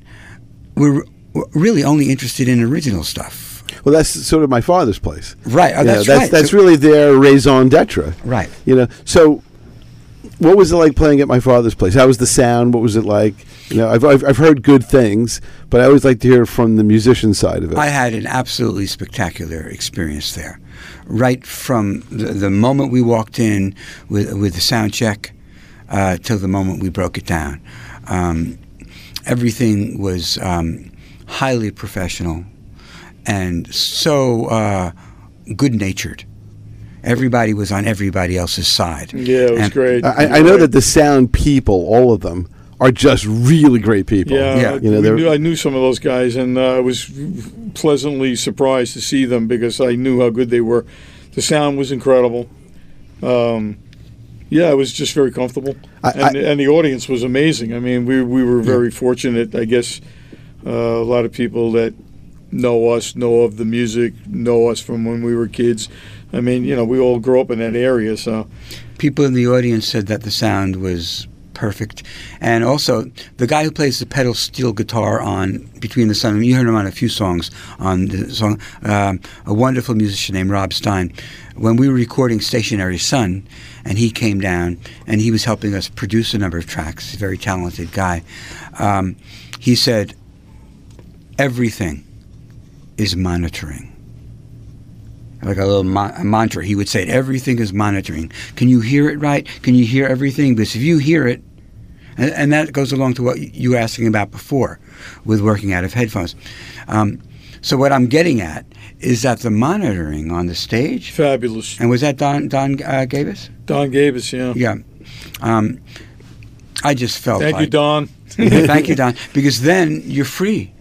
we're, we're really only interested in original stuff. Well, that's sort of my father's place. Right. Oh, You know, that's, that's right. that's So- really their raison d'etre. right. You know, so what was it like playing at my father's place? How was the sound? What was it like? You know, I've I've, I've heard good things, but I always like to hear from the musician side of it. I had an absolutely spectacular experience there. Right from the, the moment we walked in with, with the sound check uh, till the moment we broke it down, um, everything was um, highly professional and so uh, good natured. Everybody was on everybody else's side. Yeah, it was And- great. I, I know that the sound people, all of them, are just really great people. Yeah, Yeah. I, You know, knew, I knew some of those guys, and uh, I was pleasantly surprised to see them because I knew how good they were. The sound was incredible. Um, yeah, it was just very comfortable, I- and, I- and the audience was amazing. I mean, we we were very fortunate. I guess uh, a lot of people that know us, know of the music, know us from when we were kids. I mean, you know, we all grew up in that area, so people in the audience said that the sound was perfect. And also, the guy who plays the pedal steel guitar on Between the Sun, and you heard him on a few songs on the song, um, a wonderful musician named Rob Stein. When we were recording Stationary Sun, and he came down and he was helping us produce a number of tracks, very talented guy, um, he said, everything is monitoring like a little ma- a mantra. He would say, "Everything is monitoring. Can you hear it right? Can you hear everything? Because if you hear it, and, and that goes along to what you were asking about before, with working out of headphones. Um, so what I'm getting at is that the monitoring on the stage, fabulous. and was that Don Don uh, Gavis? Don Gavis, yeah. Yeah. Um, I just felt Thank like you, Don. thank you, Don, because then you're free.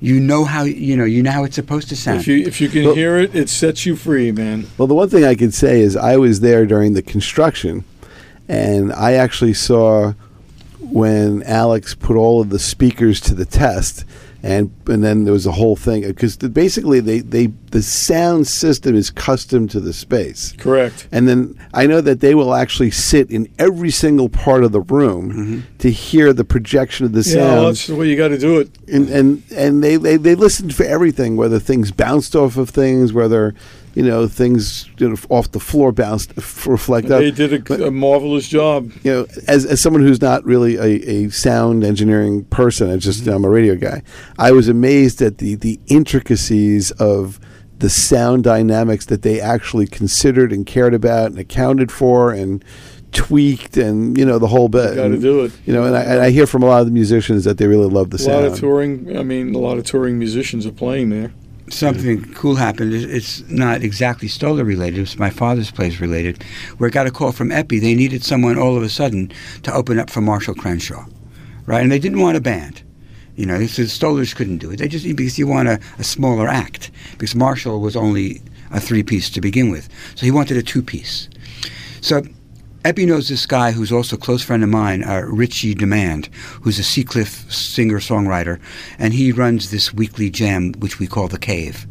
You know how you know you know how it's supposed to sound. If you if you can Well- hear it, it sets you free, man. Well, the one thing I can say is I was there during the construction, and I actually saw when Alex put all of the speakers to the test, and and then there was a whole thing because basically they, they the sound system is custom to the space. Correct. And then I know that they will actually sit in every single part of the room mm-hmm. to hear the projection of the Yeah, well, sound that's the way you got to do it. and and and they, they they listened for everything, whether things bounced off of things, whether you know things you know, off the floor bounced f- reflect up. They did a, a marvelous job. You know, as as someone who's not really a, a sound engineering person, I just mm-hmm. I'm a radio guy. I was amazed at the the intricacies of the sound dynamics that they actually considered and cared about and accounted for and tweaked and you know the whole bit. Got to do it. You know, and I, and I hear from a lot of the musicians that they really love the sound. A lot of touring. I mean, a lot of touring musicians are playing there. Something cool happened. It's not exactly Stoller related. It's my father's place related, where I got a call from Epi. They needed someone all of a sudden to open up for Marshall Crenshaw, right? And they didn't want a band. You know, so the Stollers couldn't do it. They just because you want a, a smaller act. Because Marshall was only a three piece to begin with, so he wanted a two piece. So Epi knows this guy who's also a close friend of mine, uh, Richie Demand, who's a Sea Cliff singer-songwriter, and he runs this weekly jam, which we call The Cave.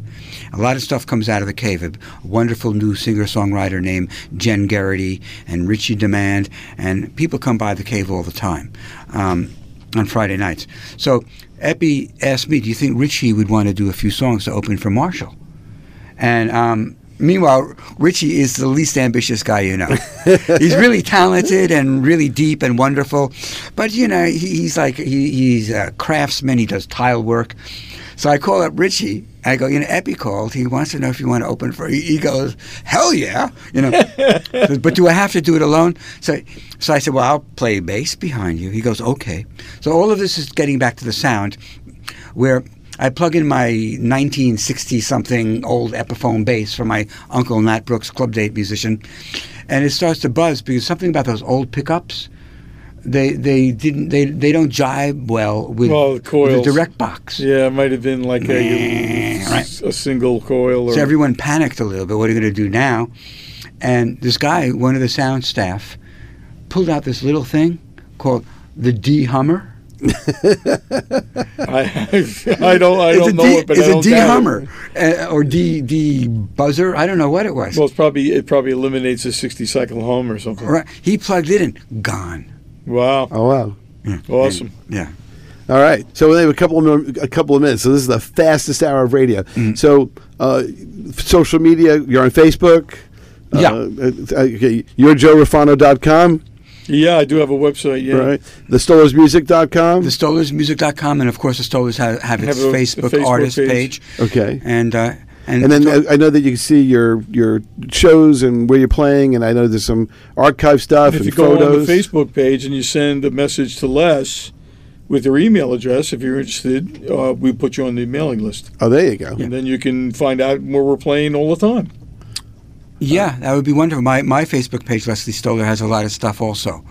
A lot of stuff comes out of the cave. A wonderful new singer-songwriter named Jen Garrity and Richie Demand, and people come by the cave all the time um, on Friday nights. So Epi asked me, "Do you think Richie would want to do a few songs to open for Marshall?" And um, meanwhile, Richie is the least ambitious guy you know. he's really talented and really deep and wonderful, but you know he, he's like he, he's a craftsman. He does tile work. So I call up Richie. I go, you know, Epi called. He wants to know if you want to open for. He goes, hell yeah, you know. but do I have to do it alone? So, so I said, well, I'll play bass behind you. He goes, okay. So all of this is getting back to the sound, where I plug in my 1960 something old Epiphone bass from my uncle Nat Brooks, club date musician, and it starts to buzz because something about those old pickups. They they didn't they they don't jibe well with, Well, the coils. the direct box. Yeah, it might have been like a, Right. a single coil. Or, So everyone panicked a little bit. What are you going to do now? And this guy, one of the sound staff, pulled out this little thing called the D Hummer. I, I don't I it's don't know D, it, but it's I a don't D doubt it. Hummer uh, or D D buzzer. I don't know what it was. Well, it's probably it probably eliminates a sixty cycle hum or something. right. He plugged it in, gone. Wow, Oh wow. awesome. Yeah. All right. So we have a couple of a couple of minutes. So this is the fastest hour of radio. Mm-hmm. So uh, social media, you're on Facebook. Yeah. Uh, uh, okay. You're joerafano.com, Yeah, I do have a website. Yeah, right? TheStollersMusic.com. The StollersMusic.com and of course the Stolers have, have its Have a- a Facebook, Facebook artist page. page. okay. And uh, and, And then I know that you can see your your shows and where you're playing, and I know there's some archive stuff and, If and you go on the Facebook page and you send a message to Les with your email address, if you're interested, uh, we put you on the mailing list, oh, there you go. and then you can find out where we're playing all the time. Yeah, that would be wonderful. My my Facebook page, Leslie Stoller, has a lot of stuff also.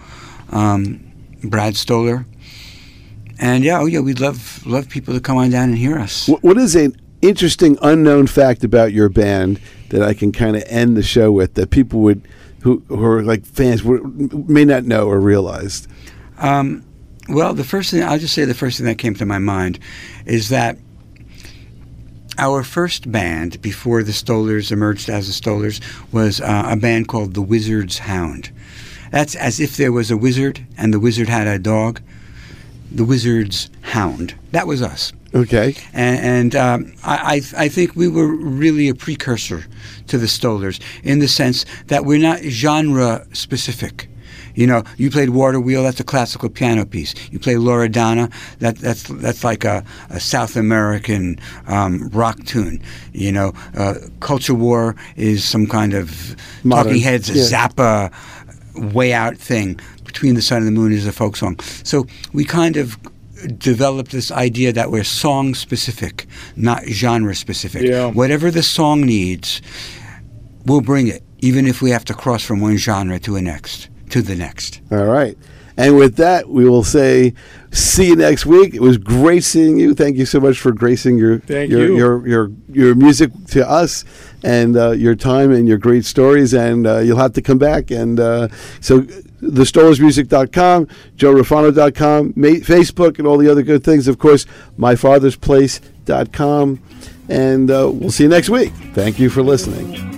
Um, Brad Stoller. And yeah, oh yeah, we'd love love people to come on down and hear us. Wh- What is an interesting unknown fact about your band that I can kind of end the show with that people would who who are like fans would, may not know or realize? Um, well, the first thing I'll just say the first thing that came to my mind is that our first band before the Stolers emerged as the Stolers was uh, a band called the Wizard's Hound. That's as if there was a wizard and the wizard had a dog. The Wizard's Hound. That was us. Okay. And, and um, I, I, I think we were really a precursor to the Stolers in the sense that we're not genre specific. You know, you played Water Wheel, that's a classical piano piece. You play Loredana, that, that's, that's like a, a South American um, rock tune. You know, uh, Culture War is some kind of Modern, Talking Heads, yeah. Zappa, way out thing. Between the Sun and the Moon is a folk song. So we kind of developed this idea that we're song specific, not genre specific. Yeah. Whatever the song needs, we'll bring it, even if we have to cross from one genre to a next, to the next. All right. And with that, we will say, see you next week. It was great seeing you. Thank you so much for gracing your Thank your, you. your your your music to us and uh, your time and your great stories. And uh, you'll have to come back. And uh, so, thestolersmusic.com, joerafano.com, ma- Facebook, and all the other good things. Of course, myfathersplace.com. And uh, we'll see you next week. Thank you for listening.